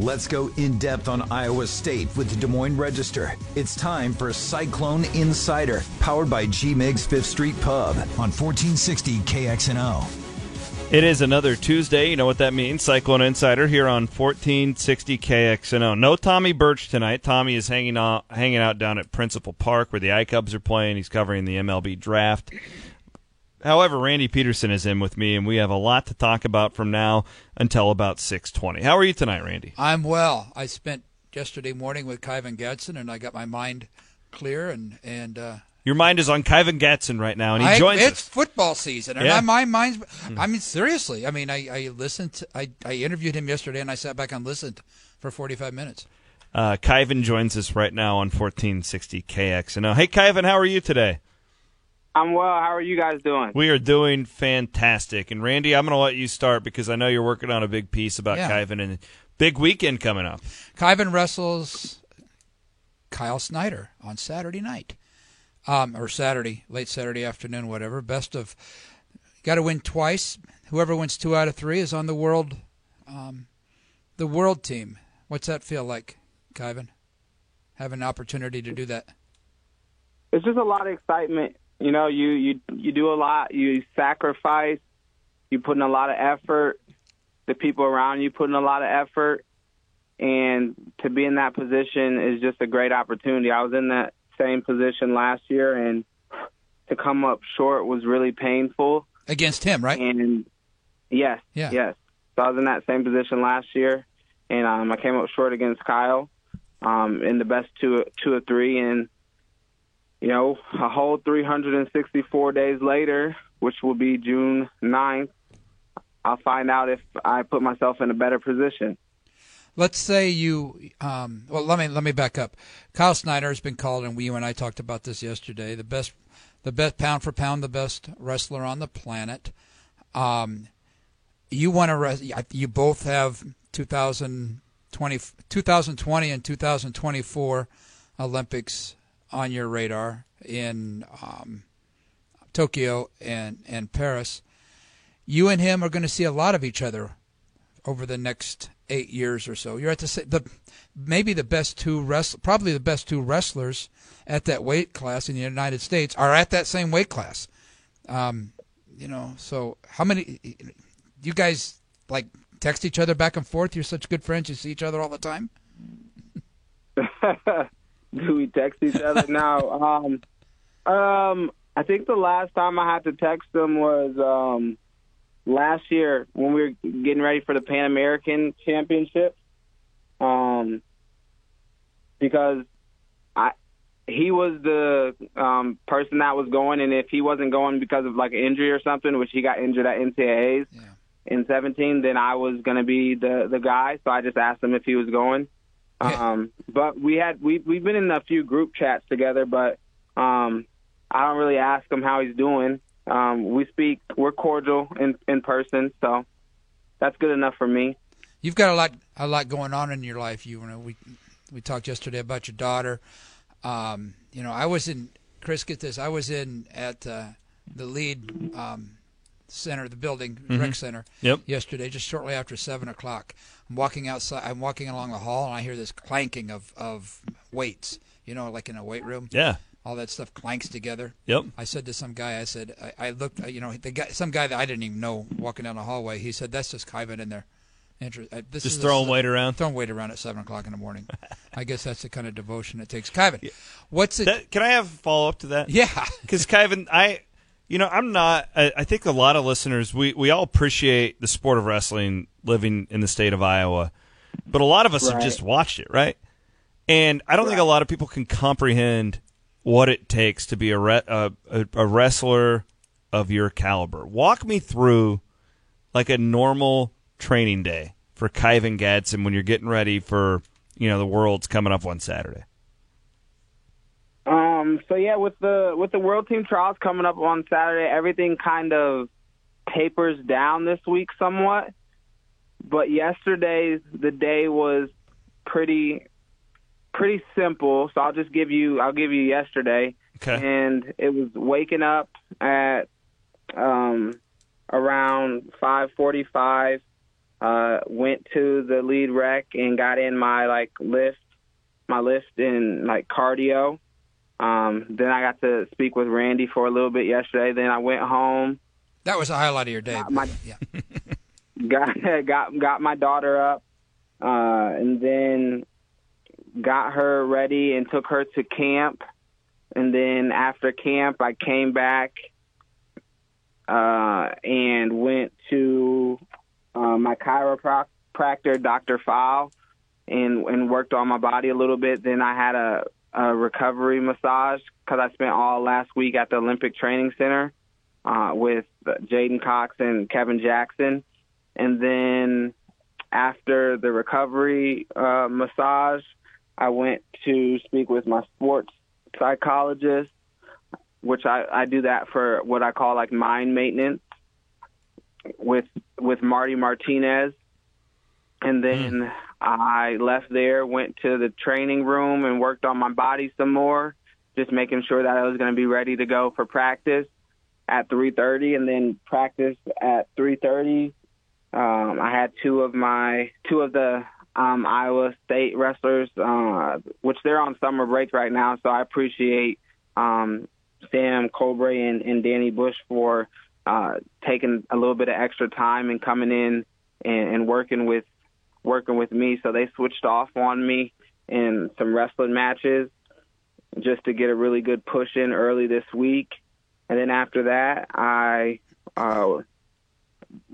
Let's go in depth on Iowa State with the Des Moines Register. It's time for Cyclone Insider, powered by G Migs Fifth Street Pub on 1460 KXNO. It is another Tuesday. You know what that means. Cyclone Insider here on 1460 KXNO. No Tommy Birch tonight. Tommy is hanging out, hanging out down at Principal Park where the I Cubs are playing. He's covering the MLB draft. However, Randy Peterson is in with me, and we have a lot to talk about from now until about 6:20. How are you tonight, Randy? I'm well. I spent yesterday morning with Kyven Gadson, and I got my mind clear and and. Uh, your mind is on Kyven Gadson right now, and he I, joins it's us. football season, and Yeah. I, my mind's. I mean, seriously. I mean, I, I listened. To, I I interviewed him yesterday, and I sat back and listened for 45 minutes. Uh, Kyven joins us right now on 1460 KXNO. Hey, Kyven, how are you today? I'm well. How are you guys doing? We are doing fantastic. And Randy, I'm going to let you start because I know you're working on a big piece about Yeah. Kyven and big weekend coming up. Kyven wrestles Kyle Snyder on Saturday night, um, or Saturday, late Saturday afternoon, whatever. Best of, got to win twice. Whoever wins two out of three is on the world, um, the world team. What's that feel like, Kyven? Have an opportunity to do that. It's just a lot of excitement. You know, you you you do a lot. You sacrifice. You put in a lot of effort. The people around you put in a lot of effort, and to be in that position is just a great opportunity. I was in that same position last year, and to come up short was really painful. Against him, right? And yes, Yeah. yes. So I was in that same position last year, and um, I came up short against Kyle um, in the best two two or three, and you know a whole 364 days later, which will be June 9th, I'll find out if I put myself in a better position. Let's say you. Um, well, let me let me back up. Kyle Snyder has been called, and we you and I talked about this yesterday. The best, the best pound for pound, the best wrestler on the planet. Um, you want to. Res- you both have 2020, 2020 and 2024 Olympics on your radar in um, Tokyo and and Paris. You and him are going to see a lot of each other over the next eight years or so. You're at the the maybe the best two wrest probably the best two wrestlers at that weight class in the United States are at that same weight class. Um, you know, so how many you guys like text each other back and forth? You're such good friends. You see each other all the time. Do we text each other now? Um, um, I think the last time I had to text them was um, last year when we were getting ready for the Pan American Championship. Um, because I he was the um, person that was going, and if he wasn't going because of like an injury or something, which he got injured at NCAA's Yeah. in 17, then I was going to be the the guy. So I just asked him if he was going. Um, but we had we we've been in a few group chats together, but um, I don't really ask him how he's doing. Um, we speak, we're cordial in in person, so that's good enough for me. You've got a lot a lot going on in your life. You know, we we talked yesterday about your daughter. Um, you know, I was in Chris. Get this, I was in at uh, the Lied um, center, the building rec center Yep. yesterday, just shortly after seven o'clock. I'm walking outside. I'm walking along the hall, and I hear this clanking of of weights. You know, like in a weight room, Yeah. all that stuff clanks together. Yep. I said to some guy, I said, I, I looked, uh, you know, the guy, some guy that I didn't even know walking down the hallway. He said, "That's just Kyven in there." Inter- uh, this Just is throwing a, weight around. throwing weight around at seven o'clock in the morning. I guess that's the kind of devotion it takes. Kyven, what's it? That, can I have a follow up to that? yeah, Because Kyven, I, you know, I'm not. I, I think a lot of listeners, we we all appreciate the sport of wrestling, living in the state of Iowa, but a lot of us have just watched it, right? And I don't think a lot of people can comprehend what it takes to be a, re- a, a a wrestler of your caliber. Walk me through like a normal training day for Kyven Gadson when you're getting ready for you know the world's coming up on Saturday. Um, so yeah, with the with the World Team trials coming up on Saturday, everything kind of tapers down this week somewhat. But yesterday's the day was pretty pretty simple. So I'll just give you I'll give you yesterday. Okay. And it was waking up at um around 5:45 uh, went to the Lied rec and got in my like lift, my lift in like cardio. Um, then I got to speak with Randy for a little bit yesterday. Then I went home, That was the highlight of your day. Got my- yeah. got got got my daughter up, uh, and then got her ready and took her to camp. And then after camp, I came back uh, and went to uh, my chiropractor, Dr. File, and and worked on my body a little bit. Then I had a, a recovery massage because I spent all last week at the Olympic Training Center uh, with J'den Cox and Kevin Jackson. And then after the recovery uh, massage, I went to speak with my sports psychologist, which I, I do that for what I call like mind maintenance with with Marty Martinez. And then I left there, went to the training room and worked on my body some more, just making sure that I was going to be ready to go for practice at 3:30 and then practice at 3:30 um, I had two of my two of the um, Iowa State wrestlers, uh, which they're on summer break right now. So I appreciate um, Sam Colbray and, and Danny Bush for uh, taking a little bit of extra time and coming in and, and working with working with me. So they switched off on me in some wrestling matches just to get a really good push in early this week. And then after that, I uh,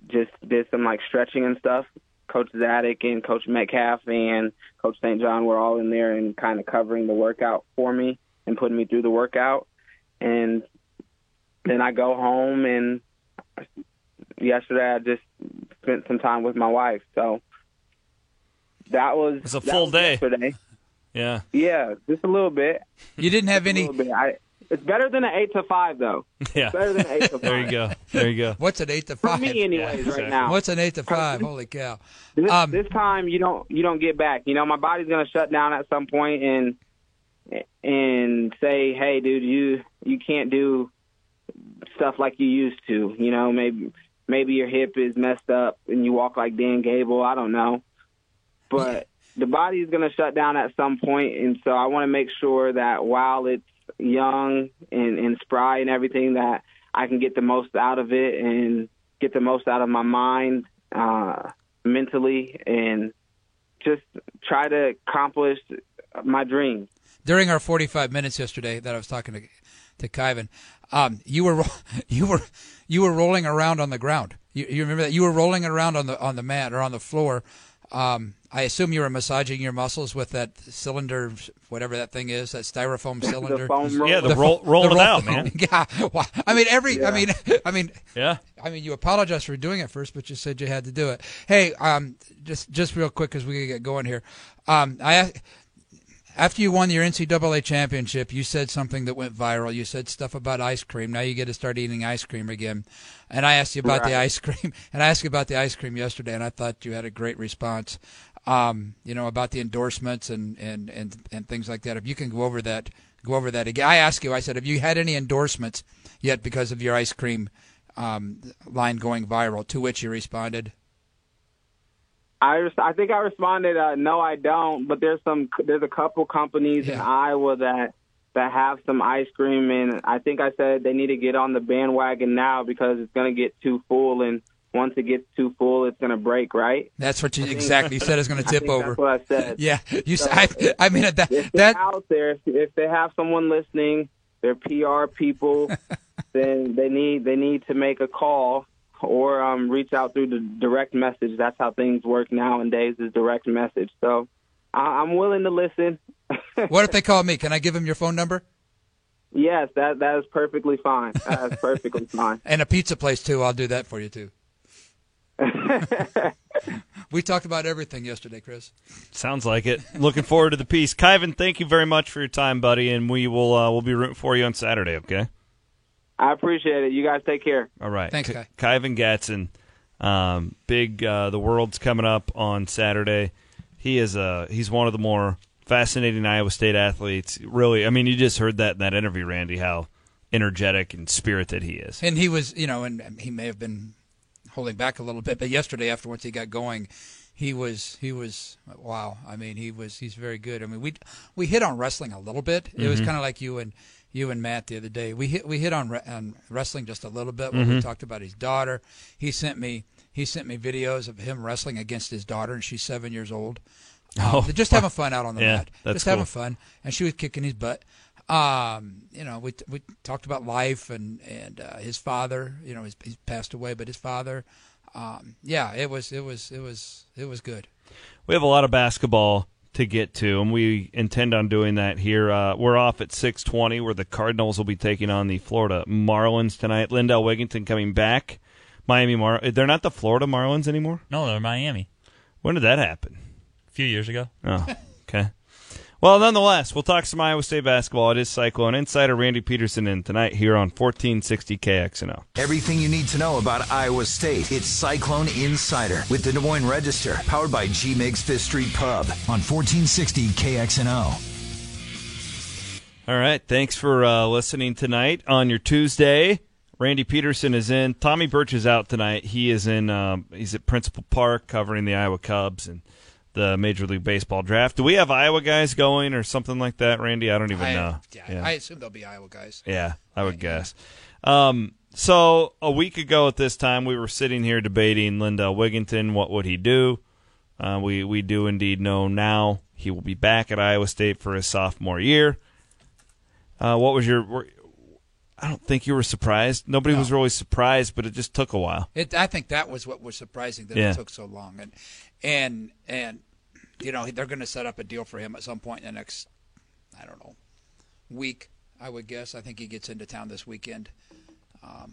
just did some like stretching and stuff. Coach Zadick and Coach Metcalf and Coach St. John were all in there and kind of covering the workout for me and putting me through the workout. And then I go home and yesterday I just spent some time with my wife. So that was It's a full was day. Yesterday. Yeah. Yeah, just a little bit. You didn't have A any. little bit. I, it's better than an eight to five though. Yeah. Better than an eight to five. There you go. There you go. What's an eight to five? For five? me, anyways, Yeah, exactly. right now. What's an eight to five? Holy cow! This, Um, this time you don't you don't get back. You know, my body's gonna shut down at some point and and say, hey, dude, you you can't do stuff like you used to. You know, maybe maybe your hip is messed up and you walk like Dan Gable. I don't know, but the body is gonna shut down at some point, and so I want to make sure that while it's young and, and spry and everything, that I can get the most out of it and get the most out of my mind uh, mentally and just try to accomplish my dreams. During our forty-five minutes yesterday that I was talking to to Kyven, um, you were you were you were rolling around on the ground. You, you remember that you were rolling around on the on the mat or on the floor. Um, I assume you were massaging your muscles with that cylinder, whatever that thing is, that styrofoam cylinder. The foam. Yeah, the roll roll The it roll- out, man. Yeah, Well, I mean every. I mean, I mean, Yeah. I mean, you apologized for doing it first, but you said you had to do it. Hey, um, just just real quick because we gotta get going here. Um, I after you won your NCAA championship, you said something that went viral. You said stuff about ice cream. Now you get to start eating ice cream again. And I asked you about the ice cream, and I asked you about the ice cream yesterday, and I thought you had a great response. Um, you know about the endorsements and, and, and, and things like that. If you can go over that, go over that again. I asked you. I said, have you had any endorsements yet because of your ice cream um, line going viral? To which you responded, I res- I think I responded, uh, no, I don't. But there's some there's a couple companies in Iowa that that have some ice cream, and I think I said they need to get on the bandwagon now because it's going to get too full, and once it gets too full, it's going to break. Right? "That's what you exactly you said is going to tip think over." That's what I said. Yeah, you. s- I, I mean that if that out there, if, if they have someone listening, they're PR people, then they need they need to make a call or um, reach out through the direct message. That's how things work nowadays is direct message. So I, I'm willing to listen. What if they call me? Can I give them your phone number? yes, that that is perfectly fine. That is perfectly fine. And a pizza place too. I'll do that for you too. We talked about everything yesterday, Chris. Sounds like it. Looking forward to the piece. Kyven, thank you very much for your time, buddy, and we will uh, we'll be rooting for you on Saturday, okay? I appreciate it. You guys take care. All right. Thanks, K- Kyven Gadson. Um, big uh, the world's coming up on Saturday. He is uh he's one of the more fascinating Iowa State athletes. Really, I mean, you just heard that in that interview, Randy, how energetic and spirited he is. And he was, you know, and he may have been holding back a little bit. But yesterday, after once he got going, he was he was wow. I mean, he was he's very good. I mean, we we hit on wrestling a little bit. It was kind of like you and you and Matt the other day. We hit we hit on, re- on wrestling just a little bit when we talked about his daughter. He sent me he sent me videos of him wrestling against his daughter, and she's seven years old. Um, Oh, just having fun out on the Yeah, mat, just having fun, and she was kicking his butt. Um, you know, we we talked about life and and uh, his father. You know, he's, he's passed away, but his father. Um, yeah, it was it was it was it was good. We have a lot of basketball to get to, and we intend on doing that here. Uh, we're off at 6:20, where the Cardinals will be taking on the Florida Marlins tonight. Lindell Wigginton coming back. Miami Mar. They're not the Florida Marlins anymore. No, they're Miami. When did that happen? A few years ago. Oh, okay. Well, nonetheless, we'll talk some Iowa State basketball. It is Cyclone Insider Randy Peterson in tonight here on 1460 KXNO. Everything you need to know about Iowa State. It's Cyclone Insider with the Des Moines Register, powered by G Migs Fifth Street Pub on 1460 KXNO. All right. Thanks for uh, listening tonight on your Tuesday. Randy Peterson is in. Tommy Birch is out tonight. He is in. Um, he's at Principal Park covering the Iowa Cubs and the Major League Baseball draft. Do we have Iowa guys going or something like that, Randy? I don't even I, know. yeah, I assume they'll be Iowa guys. Yeah, I would guess. Um, so a week ago at this time, we were sitting here debating Lindell Wigginton. What would he do? Uh, we we do indeed know now he will be back at Iowa State for his sophomore year. Uh, what was your? Were, I don't think you were surprised. Nobody was really surprised, but it just took a while. It, I think that was what was surprising that Yeah. it took so long, and and and you know they're going to set up a deal for him at some point in the next, I don't know, week. I would guess. I think he gets into town this weekend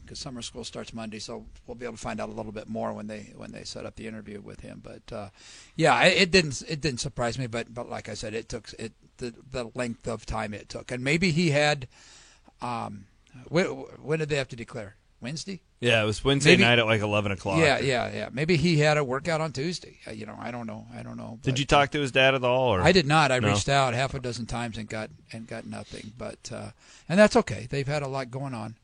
because summer school starts Monday, so we'll be able to find out a little bit more when they when they set up the interview with him. But uh, yeah, it, it didn't it didn't surprise me, but but like I said, it took it the the length of time it took, and maybe he had. Um, when, when did they have to declare? Wednesday. Yeah, it was Wednesday Maybe- night at like eleven o'clock. Yeah, yeah, yeah. Maybe he had a workout on Tuesday. Uh, You know, I don't know. I don't know. Did you talk to his dad at all? Or I did not. I No. reached out half a dozen times and got and got nothing. But uh, and that's okay. They've had a lot going on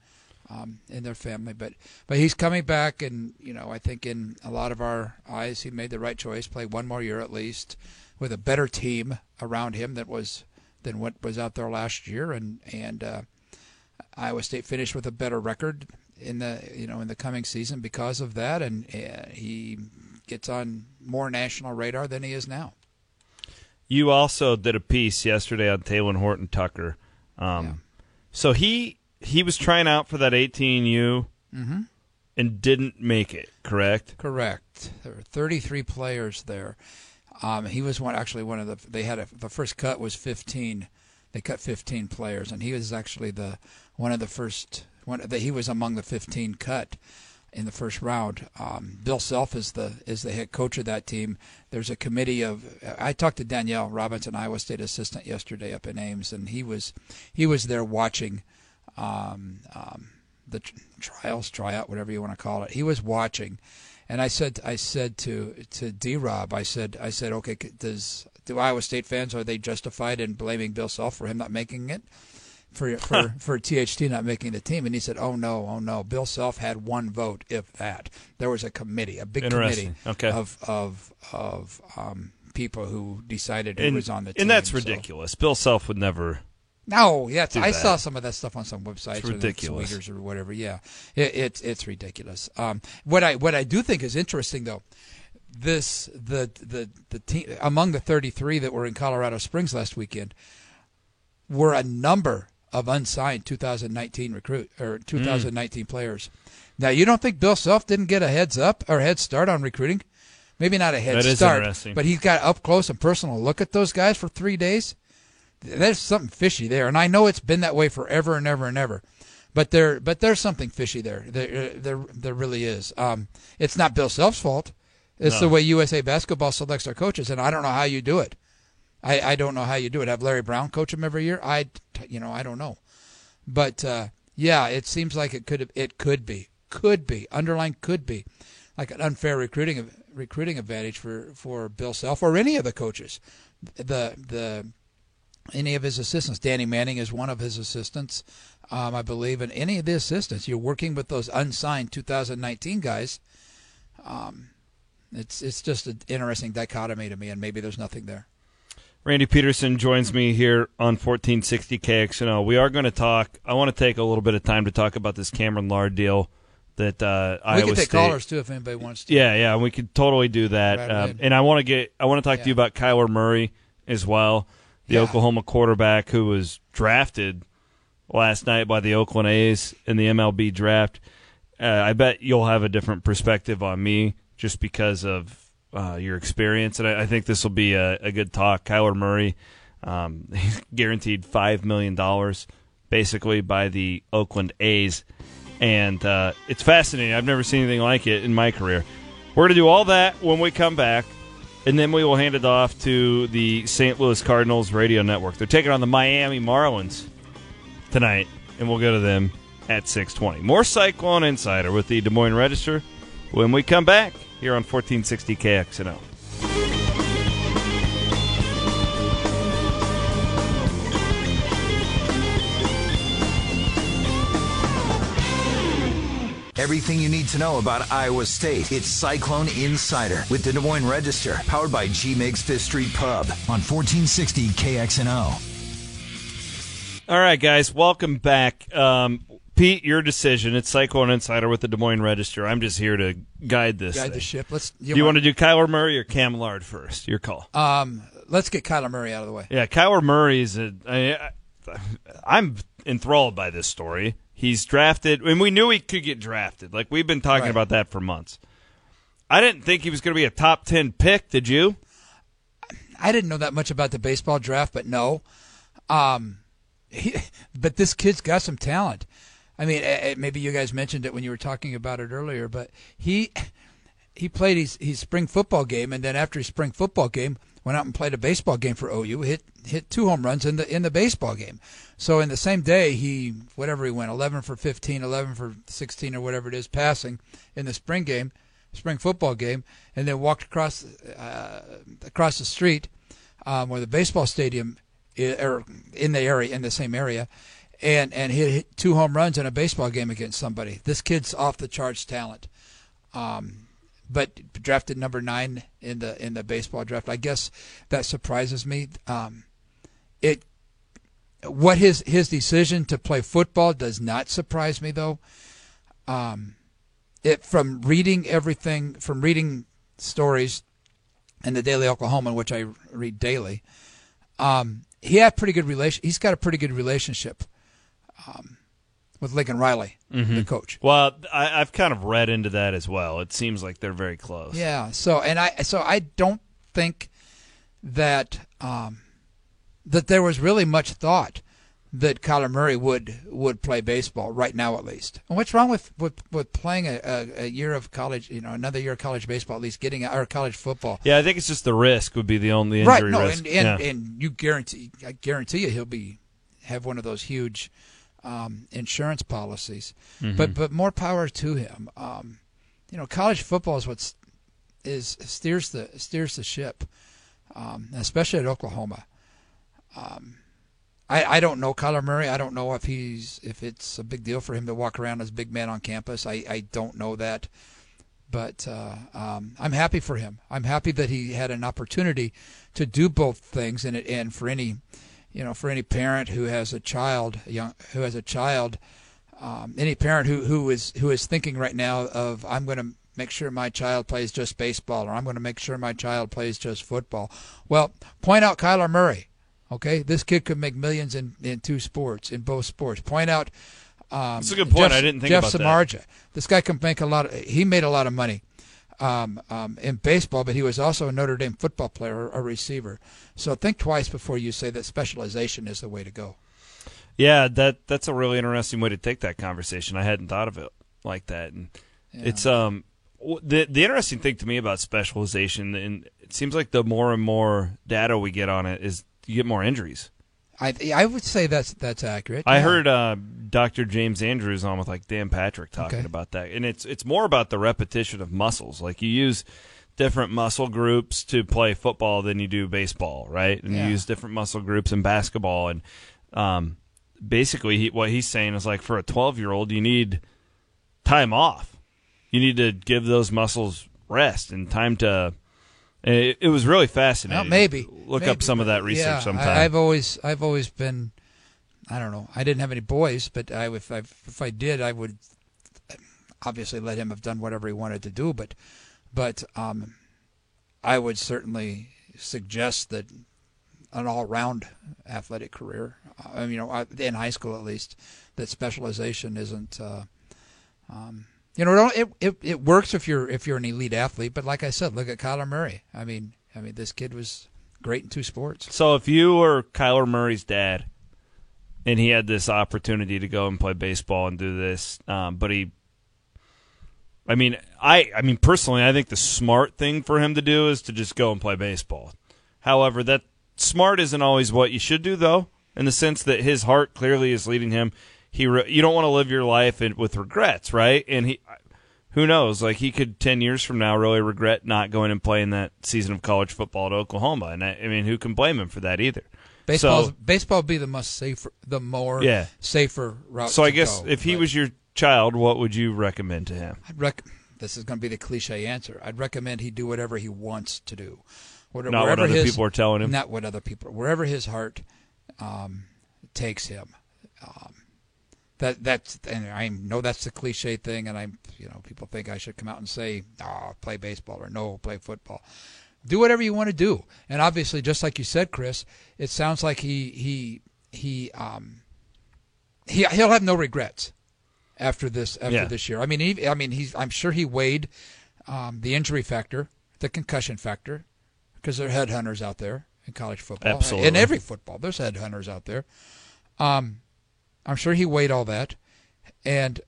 um, in their family. But but he's coming back, and you know, I think in a lot of our eyes, he made the right choice. Play one more year at least with a better team around him that was than what was out there last year, and and uh, Iowa State finished with a better record in the you know in the coming season because of that, and uh, he gets on more national radar than he is now. You also did a piece yesterday on Talen Horton Tucker. Um, Yeah. So he he was trying out for that 18U Mm-hmm. and didn't make it. Correct. Correct. There were 33 players there. Um, he was one actually one of the they had a, the first cut was 15. They cut 15 players, and he was actually the one of the first The, he was among the 15 cut in the first round. Um, Bill Self is the is the head coach of that team. There's a committee of. I talked to Daniyal Robinson, Iowa State assistant, yesterday up in Ames, and he was he was there watching. Um, um, the trials, tryout, whatever you want to call it. He was watching, and I said, I said to to D Rob, I said, I said, okay, does do Iowa State fans are they justified in blaming Bill Self for him not making it, for for for THT not making the team? And he said, oh no, oh no, Bill Self had one vote, if that. There was a committee, a big committee Okay. of of of um, people who decided who And, was on the team. and that's so- ridiculous. Bill Self would never. no, yeah, I that. saw some of that stuff on some websites. It's or ridiculous. Sweeters or whatever. Yeah, it, it's it's ridiculous. Um, what I what I do think is interesting though, this the the the team among the 33 that were in Colorado Springs last weekend were a number of unsigned 2019 recruit or 2019 players. Now you don't think Bill Self didn't get a heads up or head start on recruiting? Maybe not a head That start, but he's got up close and personal look at those guys for three days there's something fishy there, and I know it's been that way forever and ever and ever. But there, but there's something fishy there. There, there, there really is. Um, it's not Bill Self's fault. It's No. the way USA basketball selects their coaches, and I don't know how you do it. I, I don't know how you do it. Have Larry Brown coach them every year? I, you know, I don't know. But uh, yeah, it seems like it could it could be could be underline could be like an unfair recruiting recruiting advantage for for Bill Self or any of the coaches. The the any of his assistants. Danny Manning is one of his assistants, um, I believe. And any of the assistants, you're working with those unsigned 2019 guys. Um, it's it's just an interesting dichotomy to me, and maybe there's nothing there. Randy Peterson joins me here on 1460 KXNO. We are going to talk. I want to take a little bit of time to talk about this Cameron Lard deal that uh, we Iowa can take State. callers too if anybody wants to. Yeah, yeah, we could totally do that. Right Um, and I want to get. I want to talk to you about Kyler Murray as well, the Yeah. Oklahoma quarterback who was drafted last night by the Oakland A's in the MLB draft. Uh, I bet you'll have a different perspective on me just because of uh, your experience, and I, I think this will be a, a good talk. Kyler Murray, um, he's guaranteed five million dollars, basically by the Oakland A's, and uh, it's fascinating. I've never seen anything like it in my career. We're gonna do all that when we come back. And then we will hand it off to the St. Louis Cardinals radio network. They're taking on the Miami Marlins tonight, and we'll go to them at 6:20. More Cyclone Insider with the Des Moines Register when we come back here on 1460 KXNO. Everything you need to know about Iowa State. It's Cyclone Insider with the Des Moines Register, powered by G Migs Fifth Street Pub on 1460 KXNO. All right, guys, welcome back. Um, Pete, your decision. It's Cyclone Insider with the Des Moines Register. I'm just here to guide this. Guide thing. the ship. Let's. Do you want to do Kyler Murray or Cam Lard first? Your call. Um, let's get Kyler Murray out of the way. Yeah, Kyler Murray is a. I, I'm enthralled by this story. He's drafted, and we knew he could get drafted. Like we've been talking Right. about that for months. I didn't think he was going to be a top ten pick. Did you? I didn't know that much about the baseball draft, but no. Um, he, but this kid's got some talent. I mean, maybe you guys mentioned it when you were talking about it earlier, but he he played his, his spring football game, and then after his spring football game, went out and played a baseball game for OU. Hit hit two home runs in the in the baseball game. So in the same day, he whatever he went, 11 for 15, 11 for 16, or whatever it is, passing in the spring game, spring football game, and then walked across uh, across the street um, where the baseball stadium or in the area in the same area. And and hit, two home runs in a baseball game against somebody. This kid's off the charts talent. Um, but drafted number nine in the in the baseball draft. I guess that surprises me. Um, it what his his decision to play football does not surprise me though. Um, it from reading everything from reading stories in the Daily Oklahoman, which I read daily. Um, he had pretty good relation. He's got a pretty good relationship um, with Lincoln Riley, the coach. Well, I, I've kind of read into that as well. It seems like they're very close. Yeah. So and I so I don't think that um, that there was really much thought that Kyler Murray would would play baseball right now at least. And what's wrong with with, with playing a, a, a year of college, you know, another year of college baseball, at least getting or college football. Yeah, I think it's just the risk would be the only injury right. No, risk. and and, yeah. and you guarantee I guarantee you he'll be have one of those huge um, insurance policies. Mm-hmm. But but more power to him. Um, you know, college football is what's is steers the steers the ship, um, especially at Oklahoma. Um, I, I don't know Kyler Murray. I don't know if he's if it's a big deal for him to walk around as big man on campus. I, I don't know that, but uh, um, I'm happy for him. I'm happy that he had an opportunity to do both things, and it, and for any you know for any parent who has a child young who has a child um, any parent who, who is who is thinking right now of I'm going to make sure my child plays just baseball or I'm going to make sure my child plays just football. Well, point out Kyler Murray. Okay, this kid could make millions in, in two sports, in both sports. Point out. Um, That's a good point. Jeff, I didn't think Jeff about that. Samardzija. This guy can make a lot. Of, he made a lot of money um, um, in baseball, but he was also a Notre Dame football player, a receiver. So think twice before you say that specialization is the way to go. Yeah, that that's a really interesting way to take that conversation. I hadn't thought of it like that, and it's um the the interesting thing to me about specialization, and it seems like the more and more data we get on it is you get more injuries. I I would say that's that's accurate. I Yeah. heard uh, Dr. James Andrews on with like Dan Patrick talking Okay. about that, and it's it's more about the repetition of muscles. Like you use different muscle groups to play football than you do baseball, right? And Yeah. you use different muscle groups in basketball, and um, basically he, what he's saying is like for a 12 year old, you need time off. You need to give those muscles rest and time to. It, it was really fascinating. Well, maybe look maybe, up some of that research yeah, sometime. I, I've always I've always been. I don't know. I didn't have any boys, but I, if I if I did, I would obviously let him have done whatever he wanted to do. But but um, I would certainly suggest that an all-round athletic career, uh, you know, in high school at least, that specialization isn't. Uh, um, you know, it, it it works if you're if you're an elite athlete, but like I said, look at Kyler Murray. I mean, I mean, this kid was great in two sports. So if you were Kyler Murray's dad, and he had this opportunity to go and play baseball and do this, um, but he, I mean, I I mean personally, I think the smart thing for him to do is to just go and play baseball. However, that smart isn't always what you should do, though, in the sense that his heart clearly is leading him he re- you don't want to live your life in, with regrets, right? And he who knows, like he could 10 years from now really regret not going and playing that season of college football at Oklahoma. And I, I mean, who can blame him for that either? Baseball, so, baseball be the most safer, the more yeah. safer route. So I guess go, if he was your child, what would you recommend to him? I'd rec- This is going to be the cliche answer. I'd recommend he do whatever he wants to do. Whatever, not what other his, people are telling him. Not what other people. Wherever his heart um, takes him. Um, that that's and I know that's the cliche thing, and I'm you know people think I should come out and say, "Oh, play baseball" or "No, play football." Do whatever you want to do, and obviously, just like you said, Chris, it sounds like he he he um he he'll have no regrets after this after yeah. this year. I mean, he, I mean he's I'm sure he weighed um, the injury factor, the concussion factor, because there are headhunters out there in college football, Absolutely. in every football. There's headhunters out there. Um, I'm sure he weighed all that, and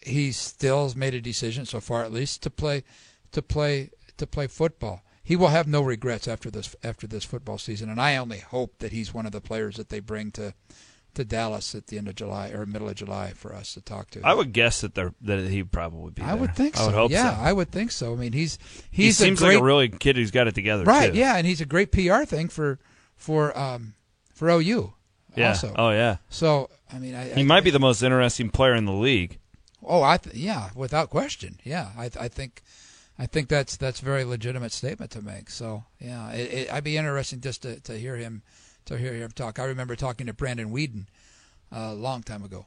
he still has made a decision so far, at least, to play, to play, to play football. He will have no regrets after this after this football season, and I only hope that he's one of the players that they bring to to Dallas at the end of July or middle of July for us to talk to. I would guess that there that he probably would be. I there. would think so. I would hope yeah, so. I would think so. I mean, he's he's he seems a great, like a really kid who's got it together. right. too. Yeah, and he's a great PR thing for for um for OU. Yeah. Also. Oh yeah. So I mean, I, He I, might be the most interesting player in the league. Oh, I th- yeah, without question. Yeah, I I think I think that's that's a very legitimate statement to make. So yeah, it, it, I'd be interesting just to, to hear him to hear him talk. I remember talking to Brandon Weeden uh, a long time ago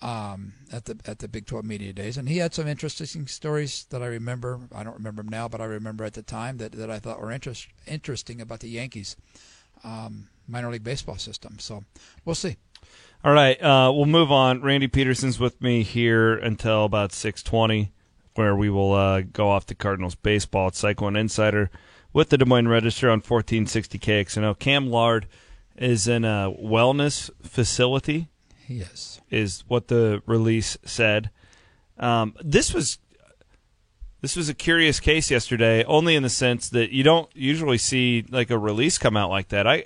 um, at the at the Big 12 Media Days, and he had some interesting stories that I remember. I don't remember them now, but I remember at the time that, that I thought were interest, interesting about the Yankees um, minor league baseball system. So we'll see. All right, uh, we'll move on. Randy Peterson's with me here until about six twenty, where we will uh, go off to Cardinals baseball at Cyclone Insider with the Des Moines Register on fourteen sixty KXNO. Cam Lard is in a wellness facility. Yes, is what the release said. Um, this was this was a curious case yesterday, only in the sense that you don't usually see like a release come out like that. I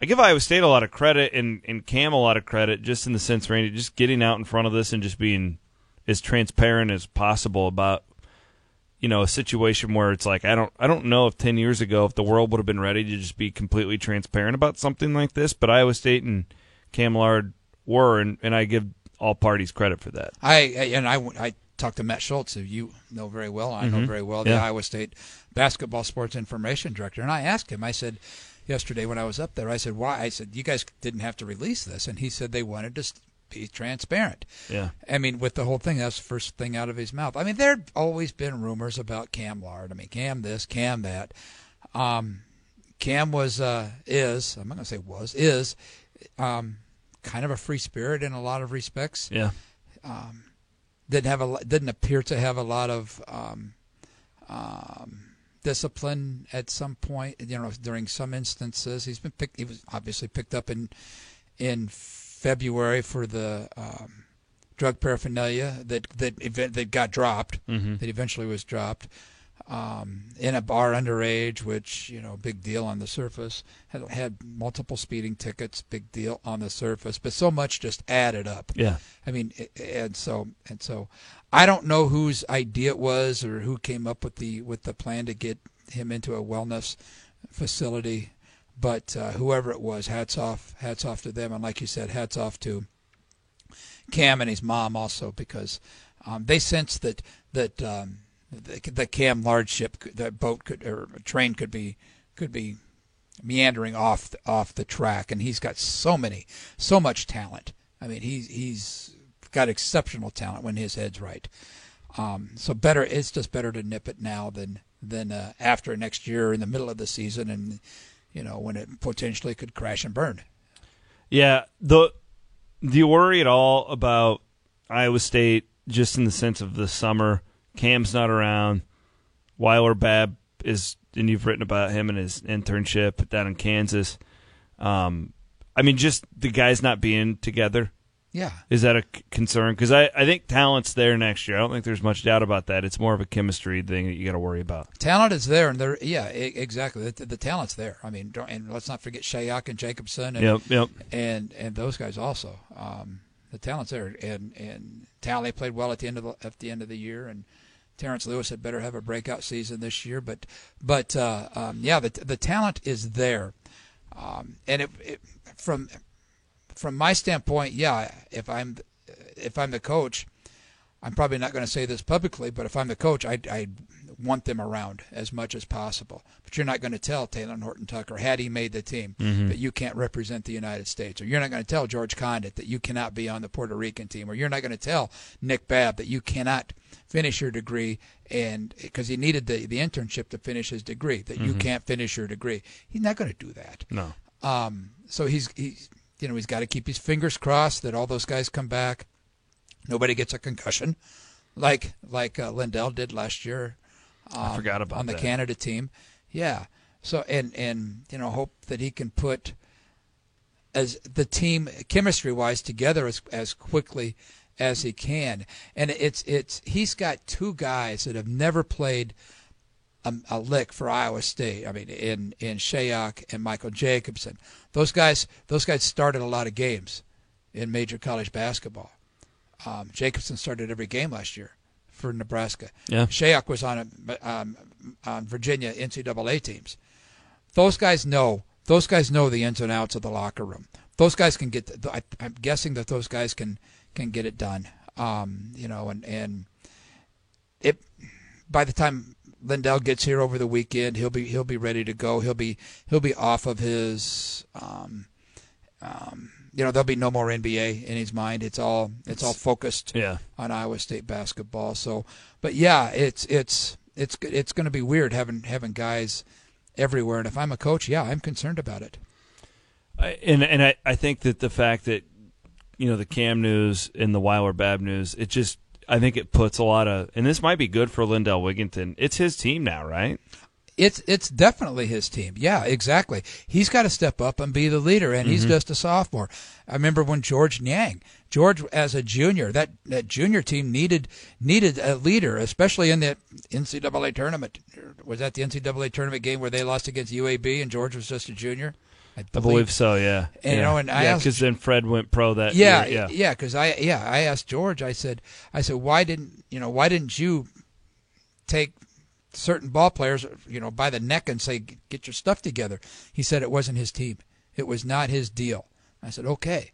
I give Iowa State a lot of credit and, and Cam a lot of credit just in the sense, Randy, just getting out in front of this and just being as transparent as possible about you know a situation where it's like I don't I don't know if ten years ago if the world would have been ready to just be completely transparent about something like this, but Iowa State and Cam Lard were, and, and I give all parties credit for that. I and I, I talked to Matt Schultz, who you know very well. I know Mhm. very well, the Yeah. Iowa State basketball sports information director, and I asked him. I said yesterday when I was up there, I said, "Why?" I said, "You guys didn't have to release this," and he said they wanted to be transparent. Yeah. I mean, with the whole thing, that's the first thing out of his mouth. I mean, there'd always been rumors about Cam Lard. I mean, Cam this, Cam that. Um, Cam was, uh, is, I'm not going to say was, is, um, kind of a free spirit in a lot of respects. Yeah. Um, didn't have a, didn't appear to have a lot of, um, um, discipline at some point. You know, during some instances, he's been picked. He was obviously picked up in, in February for the um, drug paraphernalia that that event that got dropped. Mhm. That eventually was dropped. Um, in a bar underage, which you know, big deal on the surface. Had had multiple speeding tickets, big deal on the surface, but so much just added up. Yeah. I mean, and so and so, I don't know whose idea it was or who came up with the with the plan to get him into a wellness facility, but uh, whoever it was, hats off, hats off to them, and like you said, hats off to Cam and his mom also because um, they sensed that that um, the, the Cam Lard ship, that boat could or train could be could be meandering off the, off the track, and he's got so many, so much talent. I mean, he's he's got exceptional talent when his head's right. Um, so better, it's just better to nip it now than than uh, after next year in the middle of the season, and you know when it potentially could crash and burn. Yeah, the do you worry at all about Iowa State just in the sense of the summer? Cam's not around. Weiler Babb is, and you've written about him and his internship down in Kansas. Um, I mean, just the guys not being together. Yeah, Is that a concern? Because I, I think talent's there next year. I don't think there's much doubt about that. It's more of a chemistry thing that you got to worry about. talent is there, and there, yeah, exactly. The, the talent's there. I mean, don't, and let's not forget Shayok and Jacobson, and Yep, yep. and and those guys also. Um, the talent's there, and and Talley played well at the end of the, at the end of the year, and Terrence Lewis had better have a breakout season this year. But but uh, um, yeah, the the talent is there, um, and it, it from from my standpoint, yeah, if I'm if I'm the coach, I'm probably not going to say this publicly, but if I'm the coach, I I want them around as much as possible. But you're not going to tell Talen Horton Tucker had he made the team that you can't represent the United States, or you're not going to tell George Conditt that you cannot be on the Puerto Rican team, or you're not going to tell Nick Babb that you cannot finish your degree and because he needed the the internship to finish his degree that you can't finish your degree. He's not going to do that. No. Um, so he's he's you know he's got to keep his fingers crossed that all those guys come back. Nobody gets a concussion, like like uh, Lindell did last year. Um, I forgot about on the that. Canada team. Yeah. So and and you know hope that he can put as the team chemistry wise together as as quickly as he can. And it's it's he's got two guys that have never played a, a lick for Iowa State. I mean, in in Shayok and Michael Jacobson, those guys those guys started a lot of games in major college basketball. Um, Jacobson started every game last year for Nebraska. Yeah. Shayok was on a, um, on Virginia NCAA teams. Those guys know. Those guys know the ins and outs of the locker room. Those guys can get. I, I'm guessing that those guys can can get it done. Um, you know, and and it by the time Lindell gets here over the weekend, he'll be he'll be ready to go. He'll be he'll be off of his. Um, um, you know, there'll be no more NBA in his mind. It's all it's all focused Yeah. on Iowa State basketball. So, but yeah, it's it's it's it's going to be weird having having guys everywhere. And if I'm a coach, yeah, I'm concerned about it. I, and and I, I think that the fact that you know the Cam news and the Weiler Babb news, it just I think it puts a lot of and this might be good for Lindell Wigginton. It's his team now, right? It's it's definitely his team. Yeah, exactly. He's got to step up and be the leader, and he's mm-hmm. just a sophomore. I remember when George Niang, George as a junior, that that junior team needed needed a leader, especially in the NCAA tournament. Was that the NCAA tournament game where they lost against UAB and George was just a junior? I believe so. Yeah. And, you know, and I yeah, because then Fred went pro that yeah, year. Yeah. yeah, because I yeah I asked George. I said I said why didn't you know why didn't you take certain ball players you know by the neck and say get your stuff together? He said it wasn't his team. It was not his deal. I said okay.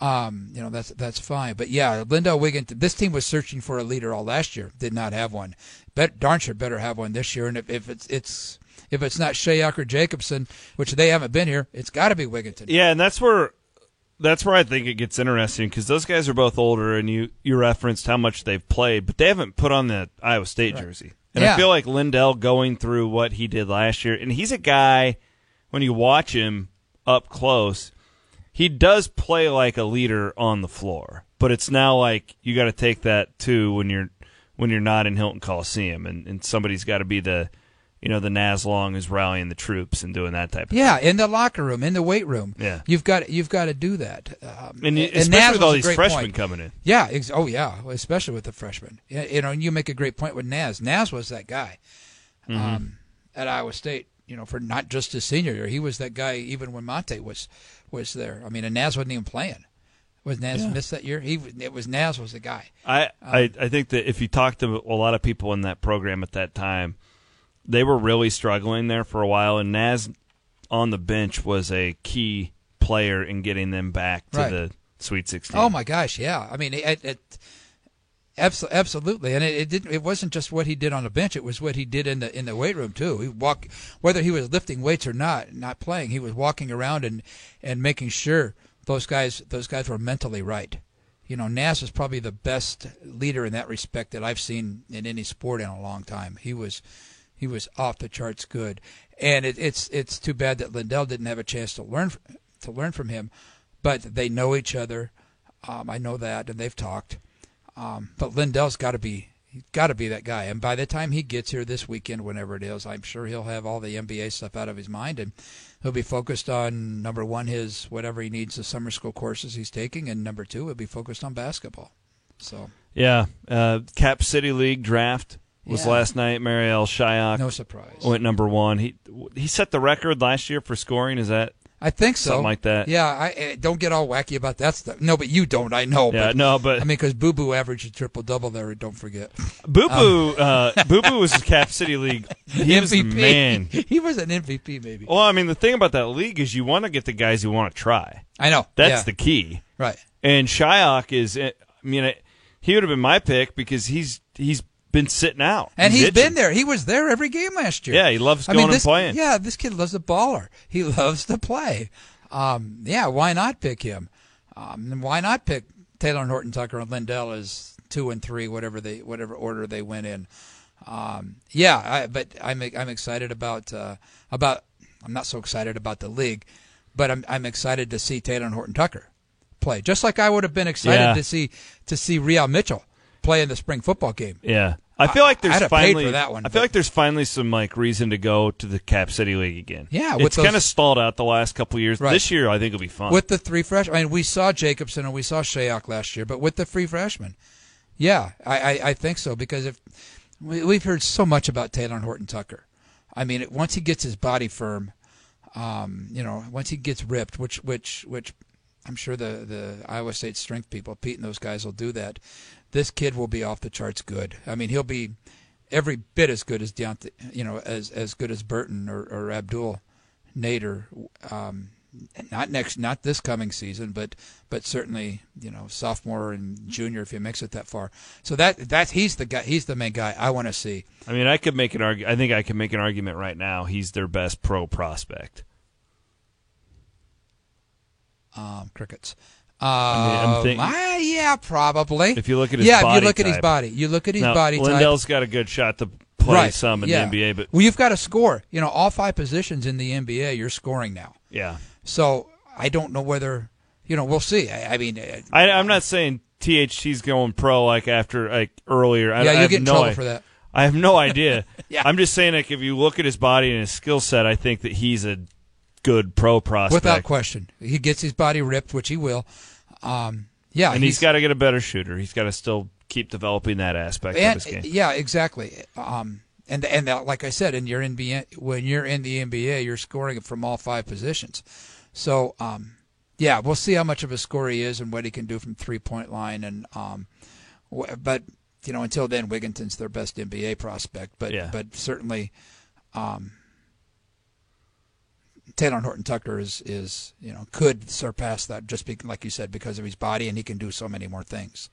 Um, you know that's that's fine, but yeah, Lindell Wigginton. This team was searching for a leader all last year. Did not have one. Bet darn sure better have one this year. And if, if it's it's if it's not Shayok or Jacobson, which they haven't been here, it's got to be Wigginton. Yeah, and that's where that's where I think it gets interesting because those guys are both older, and you you referenced how much they've played, but they haven't put on the Iowa State jersey. And I feel like Lindell going through what he did last year, and he's a guy when you watch him up close, he does play like a leader on the floor, but it's now like you got to take that too when you're when you're not in Hilton Coliseum, and, and somebody's got to be the you know the Naz Long who's rallying the troops and doing that type of Yeah, in the locker room, in the weight room. Yeah. you've got you've got to do that. Um, And, and especially Naz with all these freshmen point. coming in. Yeah, ex- oh yeah, especially with the freshmen. Yeah, You know, and you make a great point with Naz Naz was that guy Mm-hmm. um, at Iowa State. You know, for not just his senior year, he was that guy even when Monte was was there. I mean, and Naz wasn't even playing. Was Naz Yeah. missed that year? He it was Naz was the guy. I, I I think that if you talk to a lot of people in that program at that time, they were really struggling there for a while, and Naz on the bench was a key player in getting them back to Right. the Sweet Sixteen. Oh my gosh, yeah. I mean, it, it, Abso- absolutely, and it, it didn't. It wasn't just what he did on the bench; it was what he did in the in the weight room too. He walk whether he was lifting weights or not, not playing. He was walking around and and making sure those guys those guys were mentally right. You know, Naz is probably the best leader in that respect that I've seen in any sport in a long time. He was he was off the charts good, and it, it's it's too bad that Lindell didn't have a chance to learn to learn from him, but they know each other. Um, I know that, and they've talked. Um, but Lindell's got to be got to be that guy. And by the time he gets here this weekend, whenever it is, I'm sure he'll have all the NBA stuff out of his mind, and he'll be focused on number one his whatever he needs the summer school courses he's taking, and number two he'll be focused on basketball. So Yeah, uh, Cap City League draft was Yeah. last night. Marial Shayok no surprise. went number one. He he set the record last year for scoring. Is that I think so. something like that? Yeah, I eh, don't get all wacky about that stuff. No, but you don't. I know. Yeah, but, no, but I mean, because Boo Boo averaged a triple double there. Don't forget. Boo Boo, uh, Boo Boo was Cap City League. He was the MVP. man. he was an MVP, maybe. Well, I mean, the thing about that league is you want to get the guys who want to try. I know. That's yeah. the key. right. And Shayok is, I mean, he would have been my pick because he's he's been sitting out And he's been there. He was there every game last year. Yeah, he loves I going mean, this, and playing. Yeah, this kid loves a baller. He loves to play. Um, yeah, why not pick him? Um, and why not pick Talen Horton Tucker and Lindell as two and three, whatever they whatever order they went in. Um, yeah, I, but I'm I'm excited about uh, about I'm not so excited about the league, but I'm I'm excited to see Talen Horton Tucker play, just like I would have been excited Yeah. to see to see Real Mitchell play in the spring football game. Yeah. I feel like there's have finally for that one, I feel like there's finally some like reason to go to the Cap City League again. Yeah, it's kind of stalled out the last couple of years. Right. This year, I think it'll be fun. with the three freshmen. I mean, we saw Jacobson and we saw Shayok last year, but with the free freshmen, yeah, I, I, I think so because if we, we've heard so much about Talen Horton Tucker, I mean, once he gets his body firm, um, you know, once he gets ripped, which which which I'm sure the the Iowa State strength people, Pete and those guys will do that. This kid will be off the charts good. I mean, he'll be every bit as good as Deonte, you know, as as good as Burton or, or Abdel Nader. Um, not next, not this coming season, but but certainly you know sophomore and junior if you mix it that far. So that that he's the guy, he's the main guy I want to see. I mean, I could make an argu- I think I can make an argument right now. He's their best pro prospect. Um, crickets. Mean, I'm thinking- ah, yeah, probably. If you look at his yeah, if body you look at his body, you look at his now, body type. Lindell's got a good shot to play right. some in yeah. the NBA, but well, you've got to score. You know, all five positions in the NBA, you're scoring now. yeah, So I don't know whether you know. We'll see. I, I mean, uh, I, I'm not saying THT's going pro like after like earlier. I, yeah, I you have get in no trouble i- for that. I have no idea. Yeah. I'm just saying, like, if you look at his body and his skill set, I think that he's a good pro prospect. Without question, he gets his body ripped, which he will. Um, yeah, and he's got to get a better shooter. He's got to still keep developing that aspect of his game. yeah, exactly. Um, and and uh, like I said, in your NBA, when you're in the NBA, you're scoring from all five positions. So um, yeah, we'll see how much of a scorer he is and what he can do from three point line. And um, but you know, until then, Wigginton's their best NBA prospect. But Yeah. but certainly, um, Talen Horton Tucker is is you know could surpass that just be, like you said because of his body and he can do so many more things.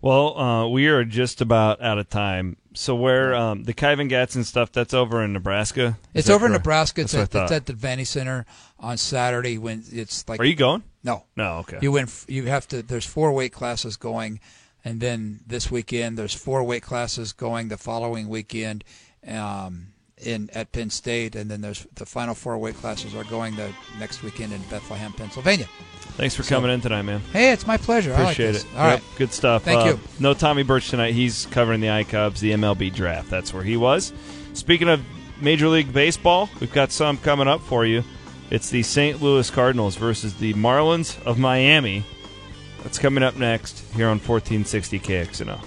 Well, uh, we are just about out of time. So where um, the Kyven Gadson stuff that's over in Nebraska? Is It's over in? Nebraska. It's at, it's at the Vanny Center on Saturday when it's like Are you going? no. No. Okay. You win. You have to. There's four weight classes going, and then this weekend there's four weight classes going the following weekend, um, in at Penn State, and then there's the final four weight classes are going the next weekend in Bethlehem, Pennsylvania. Thanks for coming in tonight, man. Hey, it's my pleasure. Appreciate I like it. All Yep, right. Good stuff. Thank Uh, you. No Tommy Birch tonight. He's covering the iCubs, the MLB draft. That's where he was. Speaking of Major League Baseball, we've got some coming up for you. It's the St. Louis Cardinals versus the Marlins of Miami. That's coming up next here on 1460 KXNO.